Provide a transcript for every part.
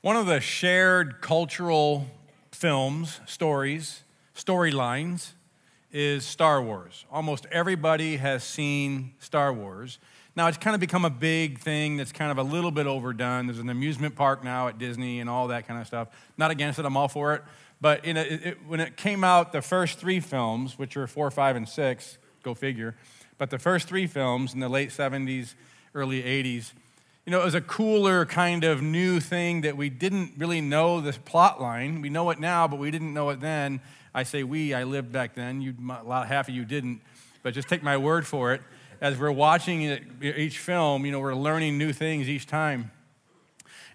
One of the shared cultural films, stories, storylines is Star Wars. Almost everybody has seen Star Wars. Now, it's kind of become a big thing that's kind of a little bit overdone. There's an amusement park now at Disney and all that kind of stuff. Not against it, I'm all for it. But it, it, when it came out, the first three films, which are four, five, and six, go figure, but the first three films in the late 70s, early 80s, you know, it was a cooler kind of new thing that we didn't really know this plot line. We know it now, but we didn't know it then. I say we, I lived back then. You, half of you didn't, but just take my word for it. As we're watching it, each film, you know, we're learning new things each time.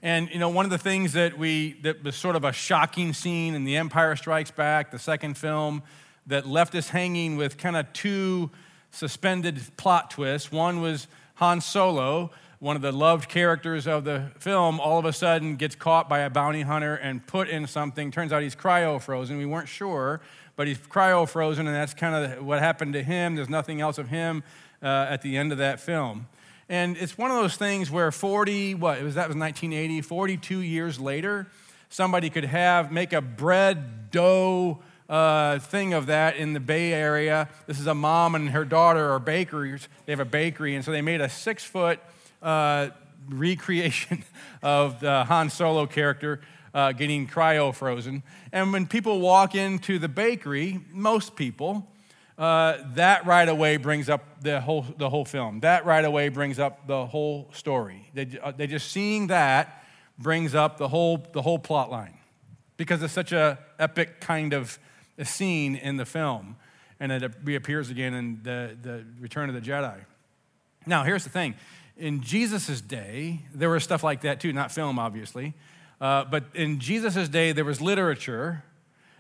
And you know, one of the things that we that was sort of a shocking scene in The Empire Strikes Back, the second film, that left us hanging with kind of two suspended plot twists. One was Han Solo, one of the loved characters of the film, all of a sudden gets caught by a bounty hunter and put in something. Turns out he's cryo frozen. We weren't sure, but he's cryo frozen, and that's kind of what happened to him. There's nothing else of him uh, at the end of that film. And it's one of those things where 40, what, it was, that was 1980, 42 years later, somebody could have, make a bread dough uh, thing of that in the Bay Area. This is a mom and her daughter are bakers. They have a bakery, and so they made a six foot uh, recreation of the Han Solo character uh, getting cryo frozen. And when people walk into the bakery, most people, uh, that right away brings up the whole, the whole film. That right away brings up the whole story. They, uh, they just seeing that brings up the whole, the whole plot line because it's such a epic kind of scene in the film. And it reappears again in the, the Return of the Jedi. Now, here's the thing. In Jesus' day, there was stuff like that too, not film, obviously. Uh, but in Jesus' day, there was literature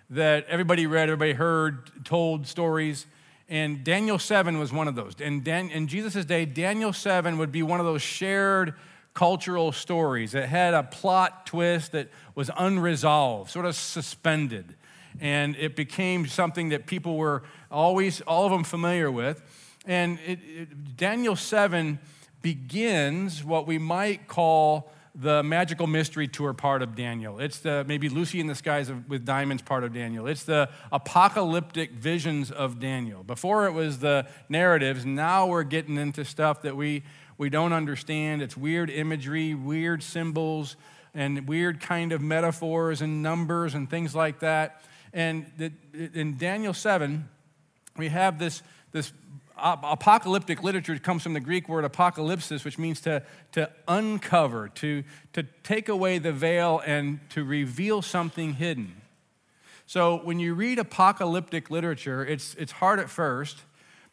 that everybody read, everybody heard, told stories. And Daniel 7 was one of those. And Dan, in Jesus' day, Daniel 7 would be one of those shared cultural stories that had a plot twist that was unresolved, sort of suspended. And it became something that people were always, all of them familiar with. And it, it, Daniel 7 begins what we might call the magical mystery tour part of Daniel. It's the maybe Lucy in the skies with diamonds part of Daniel. It's the apocalyptic visions of Daniel. Before it was the narratives, now we're getting into stuff that we, we don't understand. It's weird imagery, weird symbols, and weird kind of metaphors and numbers and things like that. And in Daniel 7, we have this, this apocalyptic literature comes from the Greek word apocalypsis, which means to, to uncover, to, to take away the veil and to reveal something hidden. So when you read apocalyptic literature, it's, it's hard at first,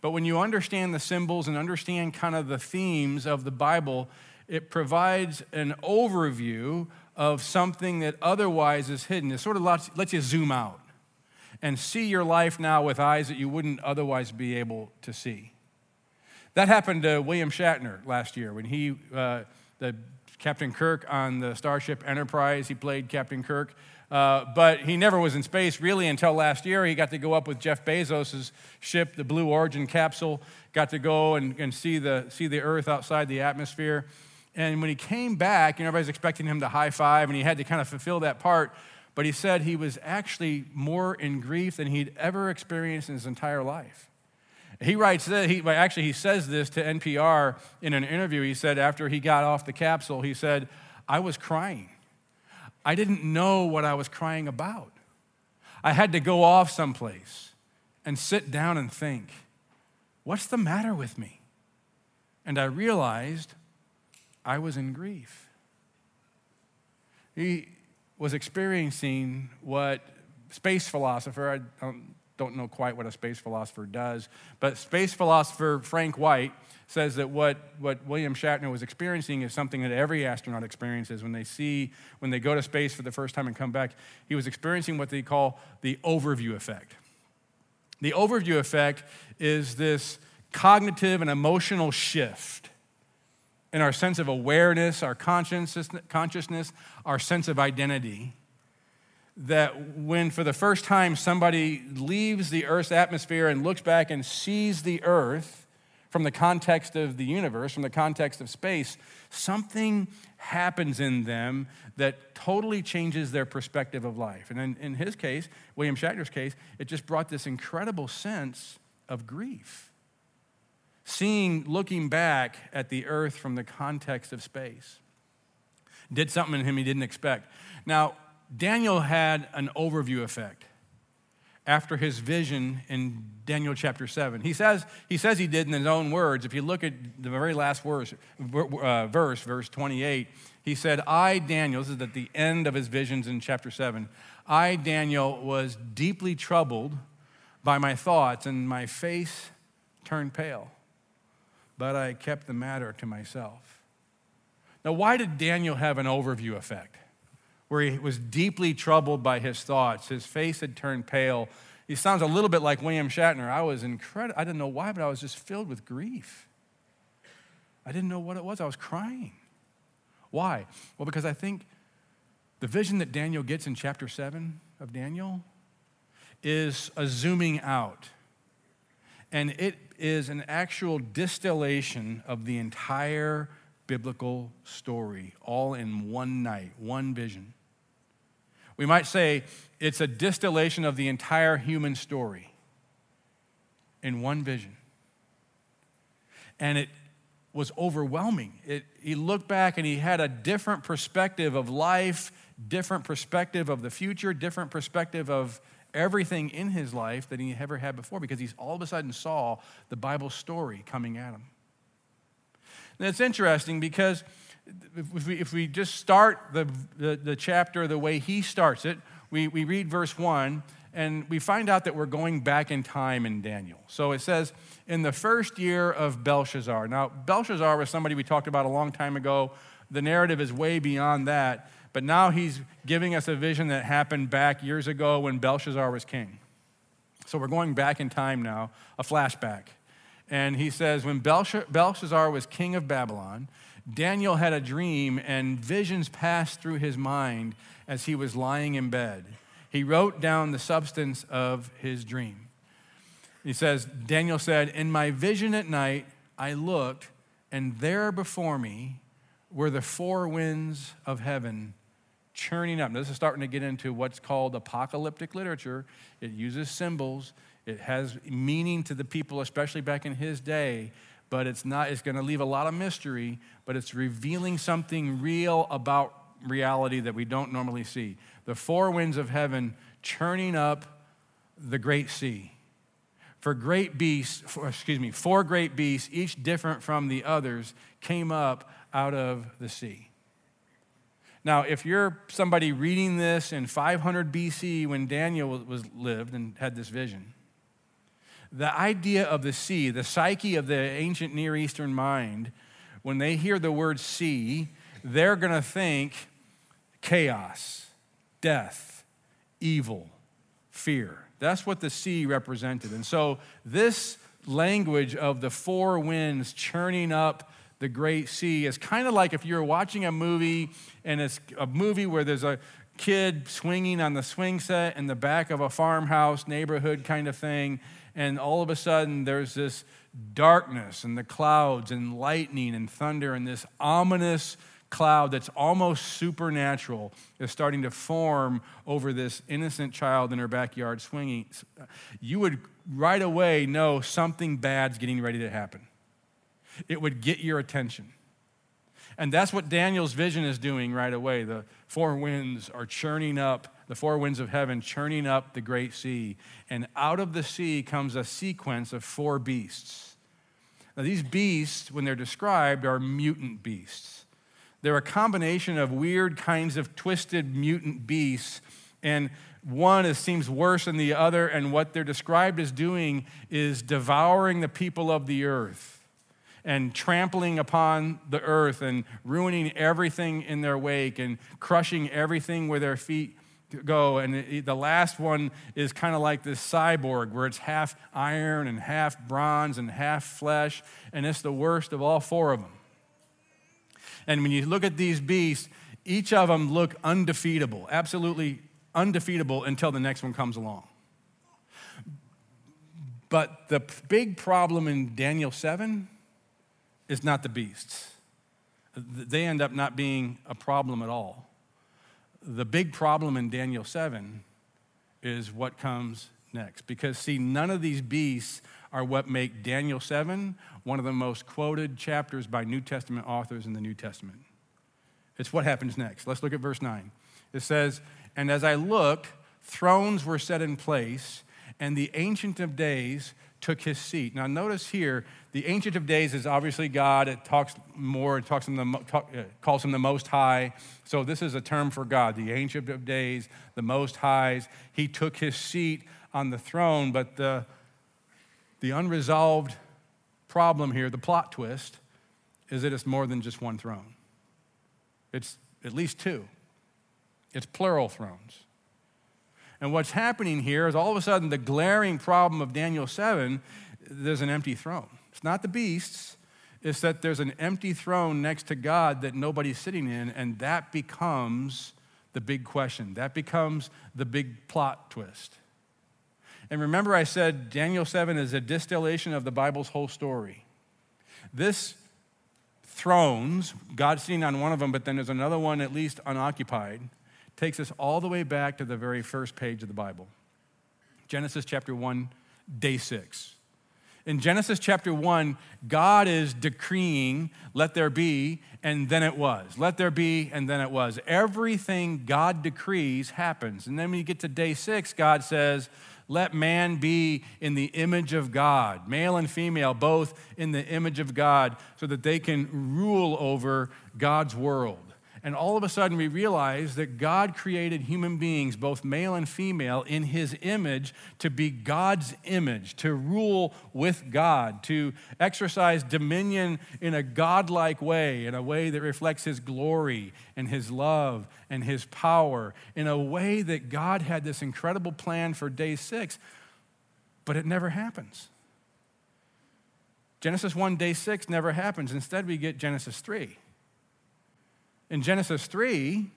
but when you understand the symbols and understand kind of the themes of the Bible, it provides an overview of something that otherwise is hidden. It sort of lets, lets you zoom out and see your life now with eyes that you wouldn't otherwise be able to see. That happened to William Shatner last year when he, uh, the Captain Kirk on the Starship Enterprise, he played Captain Kirk. Uh, but he never was in space really until last year. He got to go up with Jeff Bezos' ship, the Blue Origin capsule, got to go and, and see, the, see the Earth outside the atmosphere. And when he came back, you know, everybody's expecting him to high five, and he had to kind of fulfill that part but he said he was actually more in grief than he'd ever experienced in his entire life. He writes that, he, actually, he says this to NPR in an interview. He said after he got off the capsule, he said, I was crying. I didn't know what I was crying about. I had to go off someplace and sit down and think, what's the matter with me? And I realized I was in grief. He, was experiencing what space philosopher, I don't, don't know quite what a space philosopher does, but space philosopher Frank White says that what, what William Shatner was experiencing is something that every astronaut experiences when they see, when they go to space for the first time and come back. He was experiencing what they call the overview effect. The overview effect is this cognitive and emotional shift in our sense of awareness, our consciousness, our sense of identity. That when for the first time somebody leaves the Earth's atmosphere and looks back and sees the Earth from the context of the universe, from the context of space, Something happens in them that totally changes their perspective of life. And in, in his case, William Shatner's case, it just brought this incredible sense of grief. Seeing, looking back at the earth from the context of space, did something in him he didn't expect. Now, Daniel had an overview effect after his vision in Daniel chapter 7. He says, he says he did in his own words. If you look at the very last verse, uh, verse, verse 28, he said, I, Daniel, this is at the end of his visions in chapter 7, I, Daniel, was deeply troubled by my thoughts, and my face turned pale, but I kept the matter to myself. Now, why did Daniel have an overview effect? where he was deeply troubled by his thoughts. His face had turned pale. He sounds a little bit like William Shatner. I was incredible. I didn't know why, but I was just filled with grief. I didn't know what it was. I was crying. Why? Well, because I think the vision that Daniel gets in chapter 7 of Daniel is a zooming out. And it is an actual distillation of the entire biblical story, all in one night, one vision. We might say it's a distillation of the entire human story in one vision. And it was overwhelming. It, he looked back and he had a different perspective of life, different perspective of the future, different perspective of everything in his life that he ever had before because he's all of a sudden saw the Bible story coming at him. And it's interesting because if we, if we just start the, the, the chapter the way he starts it, we, we read verse 1, and we find out that we're going back in time in Daniel. So it says, in the first year of Belshazzar. Now, Belshazzar was somebody we talked about a long time ago. The narrative is way beyond that, but now he's giving us a vision that happened back years ago when Belshazzar was king. So we're going back in time now, a flashback. And he says, when Belshazzar was king of Babylon, Daniel had a dream, and visions passed through his mind as he was lying in bed. He wrote down the substance of his dream. He says, Daniel said, In my vision at night, I looked, and there before me were the four winds of heaven churning up. Now, this is starting to get into what's called apocalyptic literature. It uses symbols, it has meaning to the people, especially back in his day but it's not it's going to leave a lot of mystery but it's revealing something real about reality that we don't normally see the four winds of heaven churning up the great sea for great beasts for, excuse me four great beasts each different from the others came up out of the sea now if you're somebody reading this in 500 bc when daniel was lived and had this vision the idea of the sea, the psyche of the ancient Near Eastern mind, when they hear the word sea, they're going to think chaos, death, evil, fear. That's what the sea represented. And so, this language of the four winds churning up the great sea is kind of like if you're watching a movie and it's a movie where there's a kid swinging on the swing set in the back of a farmhouse neighborhood kind of thing and all of a sudden there's this darkness and the clouds and lightning and thunder and this ominous cloud that's almost supernatural is starting to form over this innocent child in her backyard swinging, you would right away know something bad's getting ready to happen. It would get your attention. And that's what Daniel's vision is doing right away. The four winds are churning up the four winds of heaven churning up the great sea. And out of the sea comes a sequence of four beasts. Now, these beasts, when they're described, are mutant beasts. They're a combination of weird kinds of twisted mutant beasts, and one is, seems worse than the other, and what they're described as doing is devouring the people of the earth and trampling upon the earth and ruining everything in their wake and crushing everything where their feet go. And the last one is kind of like this cyborg where it's half iron and half bronze and half flesh. And it's the worst of all four of them. And when you look at these beasts, each of them look undefeatable, absolutely undefeatable until the next one comes along. But the big problem in Daniel 7 is not the beasts. they end up not being a problem at all. The big problem in Daniel 7 is what comes next. Because, see, none of these beasts are what make Daniel 7 one of the most quoted chapters by New Testament authors in the New Testament. It's what happens next. Let's look at verse 9. It says, And as I looked, thrones were set in place, and the Ancient of Days took his seat. Now, notice here, the Ancient of Days is obviously God. It talks more, it talks him the, talk, uh, calls him the Most High. So, this is a term for God, the Ancient of Days, the Most Highs. He took his seat on the throne, but the, the unresolved problem here, the plot twist, is that it's more than just one throne. It's at least two, it's plural thrones. And what's happening here is all of a sudden the glaring problem of Daniel 7 there's an empty throne. It's not the beasts, it's that there's an empty throne next to God that nobody's sitting in, and that becomes the big question. That becomes the big plot twist. And remember, I said Daniel 7 is a distillation of the Bible's whole story. This thrones, God sitting on one of them, but then there's another one at least unoccupied, takes us all the way back to the very first page of the Bible Genesis chapter 1, day 6. In Genesis chapter 1, God is decreeing, let there be, and then it was. Let there be, and then it was. Everything God decrees happens. And then when you get to day 6, God says, let man be in the image of God, male and female, both in the image of God, so that they can rule over God's world. And all of a sudden, we realize that God created human beings, both male and female, in his image to be God's image, to rule with God, to exercise dominion in a godlike way, in a way that reflects his glory and his love and his power, in a way that God had this incredible plan for day six, but it never happens. Genesis 1, day 6 never happens. Instead, we get Genesis 3. In Genesis 3,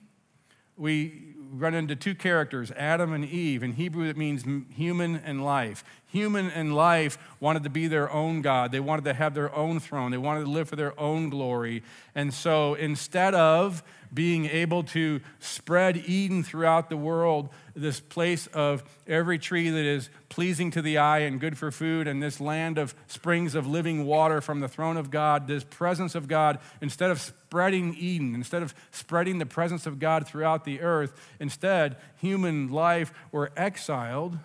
we run into two characters, Adam and Eve. In Hebrew, it means human and life. Human and life wanted to be their own God. They wanted to have their own throne. They wanted to live for their own glory. And so instead of being able to spread Eden throughout the world, this place of every tree that is pleasing to the eye and good for food, and this land of springs of living water from the throne of God, this presence of God, instead of spreading Eden, instead of spreading the presence of God throughout the earth, instead, human life were exiled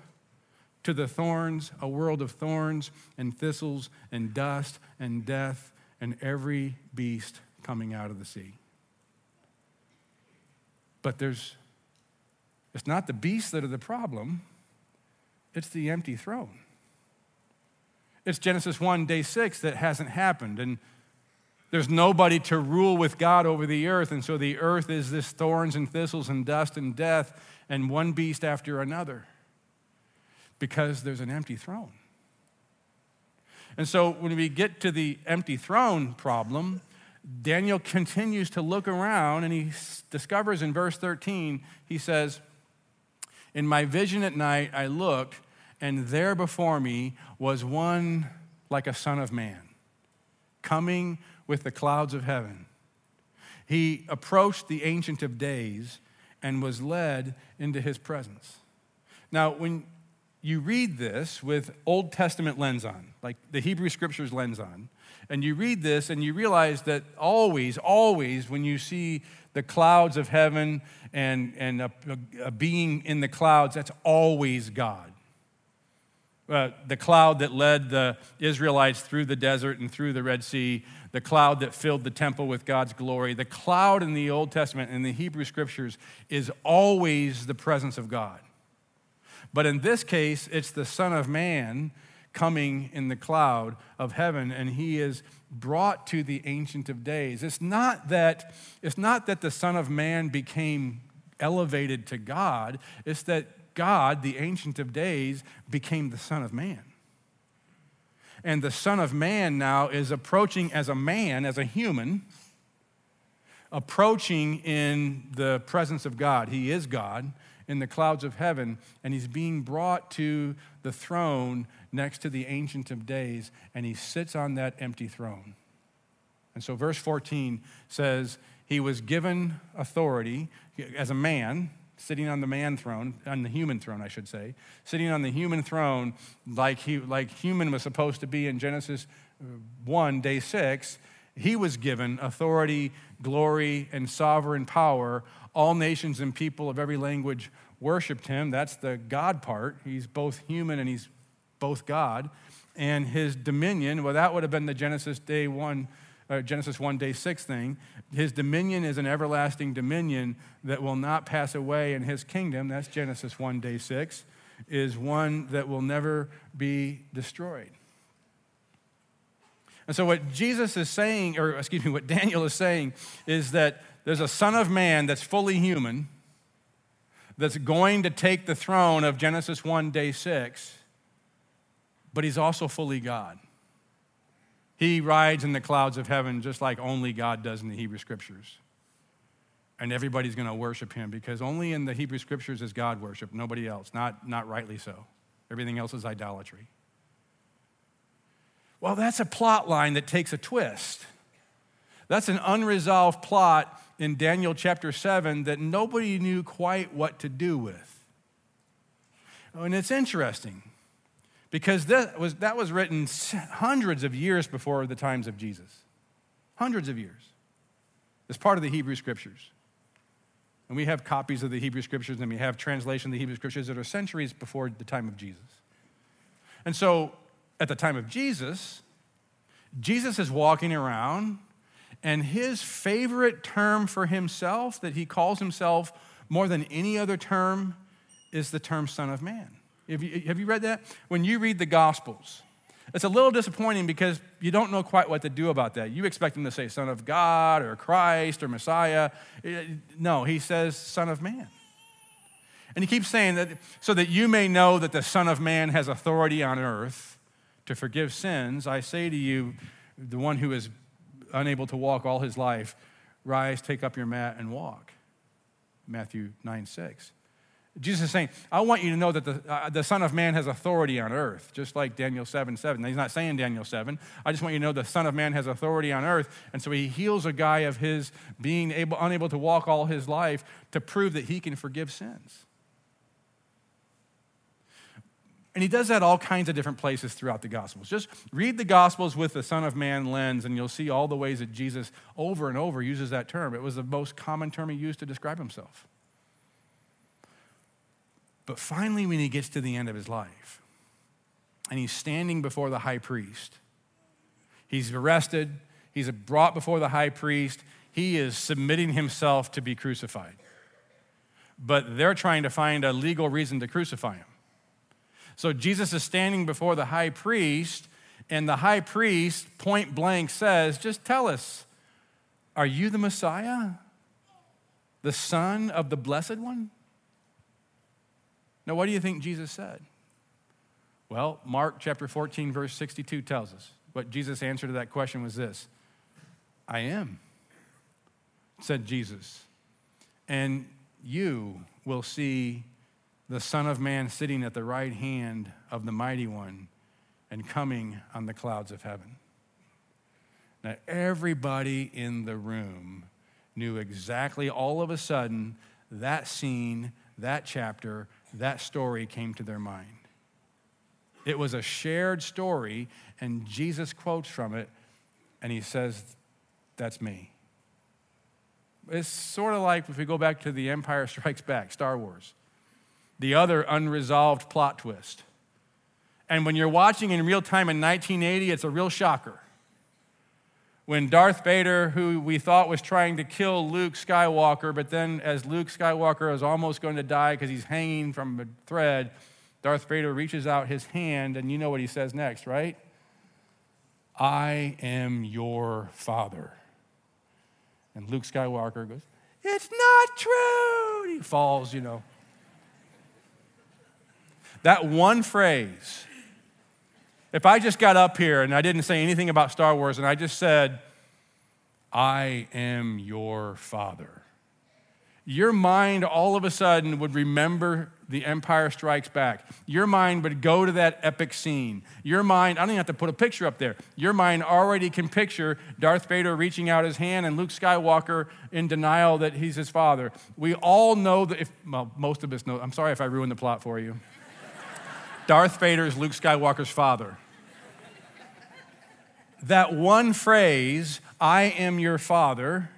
to the thorns, a world of thorns and thistles and dust and death and every beast coming out of the sea. But there's, it's not the beasts that are the problem, it's the empty throne. It's Genesis 1, day 6 that hasn't happened. And there's nobody to rule with God over the earth. And so the earth is this thorns and thistles and dust and death and one beast after another because there's an empty throne. And so when we get to the empty throne problem, Daniel continues to look around and he discovers in verse 13, he says, In my vision at night, I looked, and there before me was one like a son of man, coming with the clouds of heaven. He approached the Ancient of Days and was led into his presence. Now, when you read this with Old Testament lens on, like the Hebrew Scriptures lens on, and you read this and you realize that always, always, when you see the clouds of heaven and, and a, a being in the clouds, that's always God. Uh, the cloud that led the Israelites through the desert and through the Red Sea, the cloud that filled the temple with God's glory. The cloud in the Old Testament and the Hebrew scriptures is always the presence of God. But in this case, it's the Son of Man coming in the cloud of heaven and he is brought to the ancient of days. It's not that it's not that the son of man became elevated to god it's that god the ancient of days became the son of man. And the son of man now is approaching as a man as a human approaching in the presence of god. He is god in the clouds of heaven and he's being brought to the throne next to the Ancient of Days, and he sits on that empty throne. And so, verse 14 says, He was given authority as a man, sitting on the man throne, on the human throne, I should say, sitting on the human throne like, he, like human was supposed to be in Genesis uh, 1, day 6. He was given authority, glory, and sovereign power. All nations and people of every language worshiped him. That's the God part. He's both human and he's both God. And his dominion, well, that would have been the Genesis day 1 uh, Genesis 1, day 6 thing. His dominion is an everlasting dominion that will not pass away, and his kingdom, that's Genesis 1, day 6, is one that will never be destroyed. And so, what Jesus is saying, or excuse me, what Daniel is saying, is that there's a Son of Man that's fully human, that's going to take the throne of Genesis 1, day 6, but he's also fully God. He rides in the clouds of heaven just like only God does in the Hebrew Scriptures. And everybody's going to worship him because only in the Hebrew Scriptures is God worship, nobody else, not, not rightly so. Everything else is idolatry. Well, that's a plot line that takes a twist. That's an unresolved plot in Daniel chapter 7 that nobody knew quite what to do with. And it's interesting because that was, that was written hundreds of years before the times of Jesus. Hundreds of years. It's part of the Hebrew Scriptures. And we have copies of the Hebrew Scriptures and we have translation of the Hebrew Scriptures that are centuries before the time of Jesus. And so at the time of Jesus, Jesus is walking around and his favorite term for himself that he calls himself more than any other term is the term Son of Man. Have you, have you read that? When you read the Gospels, it's a little disappointing because you don't know quite what to do about that. You expect him to say Son of God or Christ or Messiah. Eh, no, he says Son of Man. And he keeps saying that so that you may know that the Son of Man has authority on earth to forgive sins, I say to you, the one who is unable to walk all his life, rise, take up your mat, and walk. Matthew 9 6. Jesus is saying, I want you to know that the, uh, the Son of Man has authority on earth, just like Daniel 7 7. Now, he's not saying Daniel 7. I just want you to know the Son of Man has authority on earth. And so he heals a guy of his being able, unable to walk all his life to prove that he can forgive sins. And he does that all kinds of different places throughout the Gospels. Just read the Gospels with the Son of Man lens, and you'll see all the ways that Jesus over and over uses that term. It was the most common term he used to describe himself. But finally, when he gets to the end of his life and he's standing before the high priest, he's arrested, he's brought before the high priest, he is submitting himself to be crucified. But they're trying to find a legal reason to crucify him. So Jesus is standing before the high priest, and the high priest point blank says, Just tell us, are you the Messiah? The Son of the Blessed One? Now, what do you think Jesus said? Well, Mark chapter 14, verse 62 tells us what Jesus' answer to that question was this I am, said Jesus. And you will see the Son of Man sitting at the right hand of the Mighty One and coming on the clouds of heaven. Now, everybody in the room knew exactly all of a sudden that scene, that chapter, that story came to their mind. It was a shared story, and Jesus quotes from it, and he says, That's me. It's sort of like if we go back to The Empire Strikes Back, Star Wars, the other unresolved plot twist. And when you're watching in real time in 1980, it's a real shocker when Darth Vader, who we thought was trying to kill Luke Skywalker, but then as Luke Skywalker is almost going to die because he's hanging from a thread, Darth Vader reaches out his hand, and you know what he says next, right? I am your father. And Luke Skywalker goes, It's not true. He falls, you know. That one phrase if I just got up here and I didn't say anything about Star Wars and I just said, I am your father, your mind all of a sudden would remember the Empire Strikes Back. Your mind would go to that epic scene. Your mind, I don't even have to put a picture up there. Your mind already can picture Darth Vader reaching out his hand and Luke Skywalker in denial that he's his father. We all know that if, well, most of us know, I'm sorry if I ruined the plot for you. Darth Vader is Luke Skywalker's father. That one phrase, I am your father,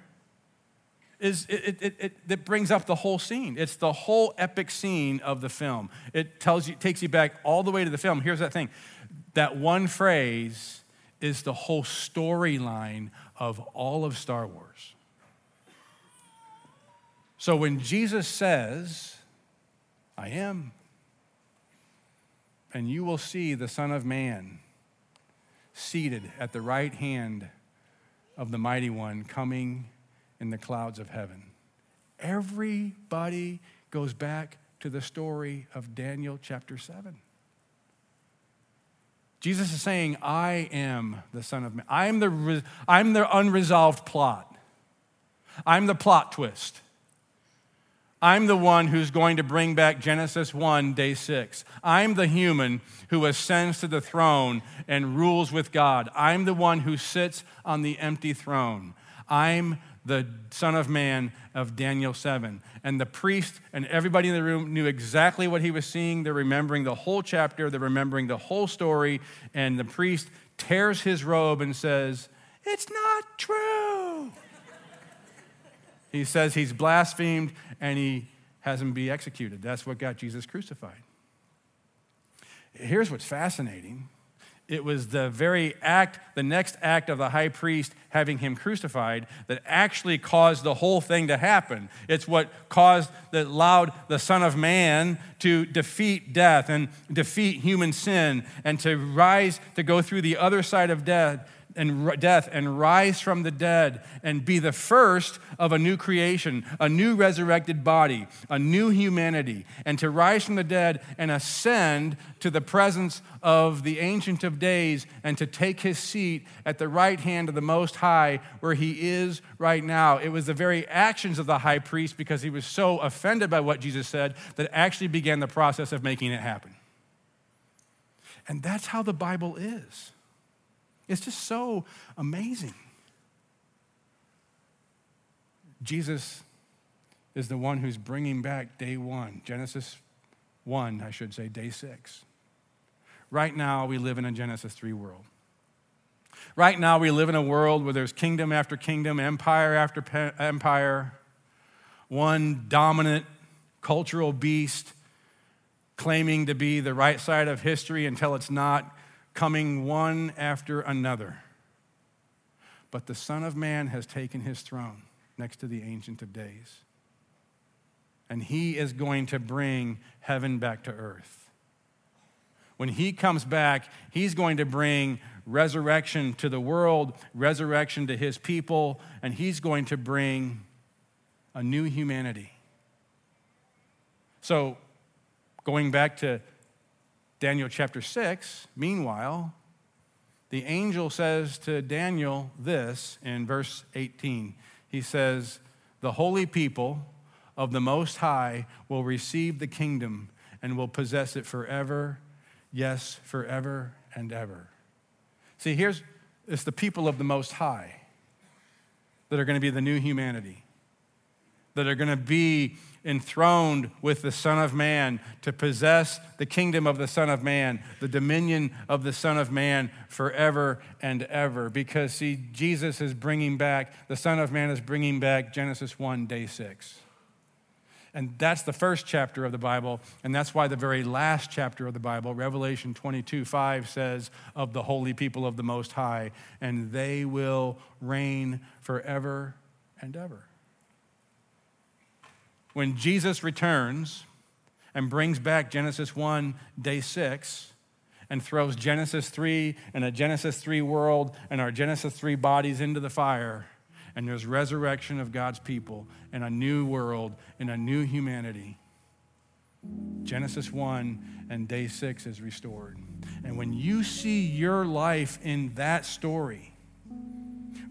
is it, it, it, it, brings up the whole scene. It's the whole epic scene of the film. It tells you, takes you back all the way to the film. Here's that thing. That one phrase is the whole storyline of all of Star Wars. So when Jesus says, I am, and you will see the Son of Man seated at the right hand of the Mighty One coming in the clouds of heaven. Everybody goes back to the story of Daniel chapter 7. Jesus is saying, I am the Son of Man. I'm the, I'm the unresolved plot. I'm the plot twist. I'm the one who's going to bring back Genesis 1, day 6. I'm the human who ascends to the throne and rules with God. I'm the one who sits on the empty throne. I'm the Son of Man of Daniel 7. And the priest and everybody in the room knew exactly what he was seeing. They're remembering the whole chapter, they're remembering the whole story. And the priest tears his robe and says, It's not true. He says he's blasphemed and he has him be executed. That's what got Jesus crucified. Here's what's fascinating it was the very act, the next act of the high priest having him crucified, that actually caused the whole thing to happen. It's what caused, that allowed the Son of Man to defeat death and defeat human sin and to rise, to go through the other side of death and death and rise from the dead and be the first of a new creation, a new resurrected body, a new humanity, and to rise from the dead and ascend to the presence of the Ancient of Days and to take his seat at the right hand of the Most High where he is right now. It was the very actions of the high priest because he was so offended by what Jesus said that actually began the process of making it happen. And that's how the Bible is. It's just so amazing. Jesus is the one who's bringing back day one, Genesis 1, I should say, day six. Right now, we live in a Genesis 3 world. Right now, we live in a world where there's kingdom after kingdom, empire after pe- empire, one dominant cultural beast claiming to be the right side of history until it's not, coming one after another. But the Son of Man has taken his throne next to the Ancient of Days. And he is going to bring heaven back to earth. When he comes back, he's going to bring resurrection to the world, resurrection to his people, and he's going to bring a new humanity. So, going back to Daniel chapter 6, meanwhile, the angel says to Daniel this in verse 18. He says, The holy people of the Most High will receive the kingdom and will possess it forever, yes, forever and ever. See, here's it's the people of the Most High that are going to be the new humanity, that are going to be enthroned with the Son of Man, to possess the kingdom of the Son of Man, the dominion of the Son of Man forever and ever. Because, see, Jesus is bringing back, the Son of Man is bringing back Genesis 1, day 6. And that's the first chapter of the Bible. And that's why the very last chapter of the Bible, Revelation 22 5, says, Of the holy people of the Most High, and they will reign forever and ever when Jesus returns and brings back Genesis 1, day 6, and throws Genesis 3 and a Genesis 3 world and our Genesis 3 bodies into the fire, and there's resurrection of God's people and a new world and a new humanity. Genesis 1 and day 6 is restored. And when you see your life in that story,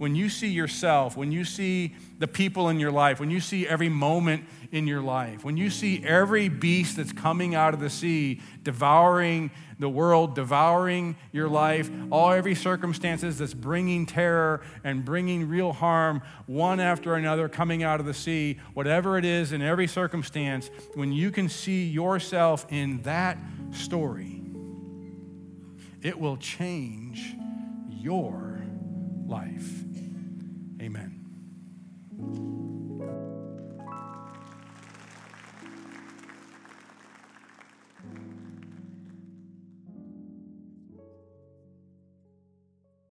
when you see yourself, when you see the people in your life, when you see every moment in your life, when you see every beast that's coming out of the sea, devouring the world, devouring your life, all every circumstances that's bringing terror and bringing real harm, one after another coming out of the sea, whatever it is in every circumstance, when you can see yourself in that story, it will change your life. Thank you.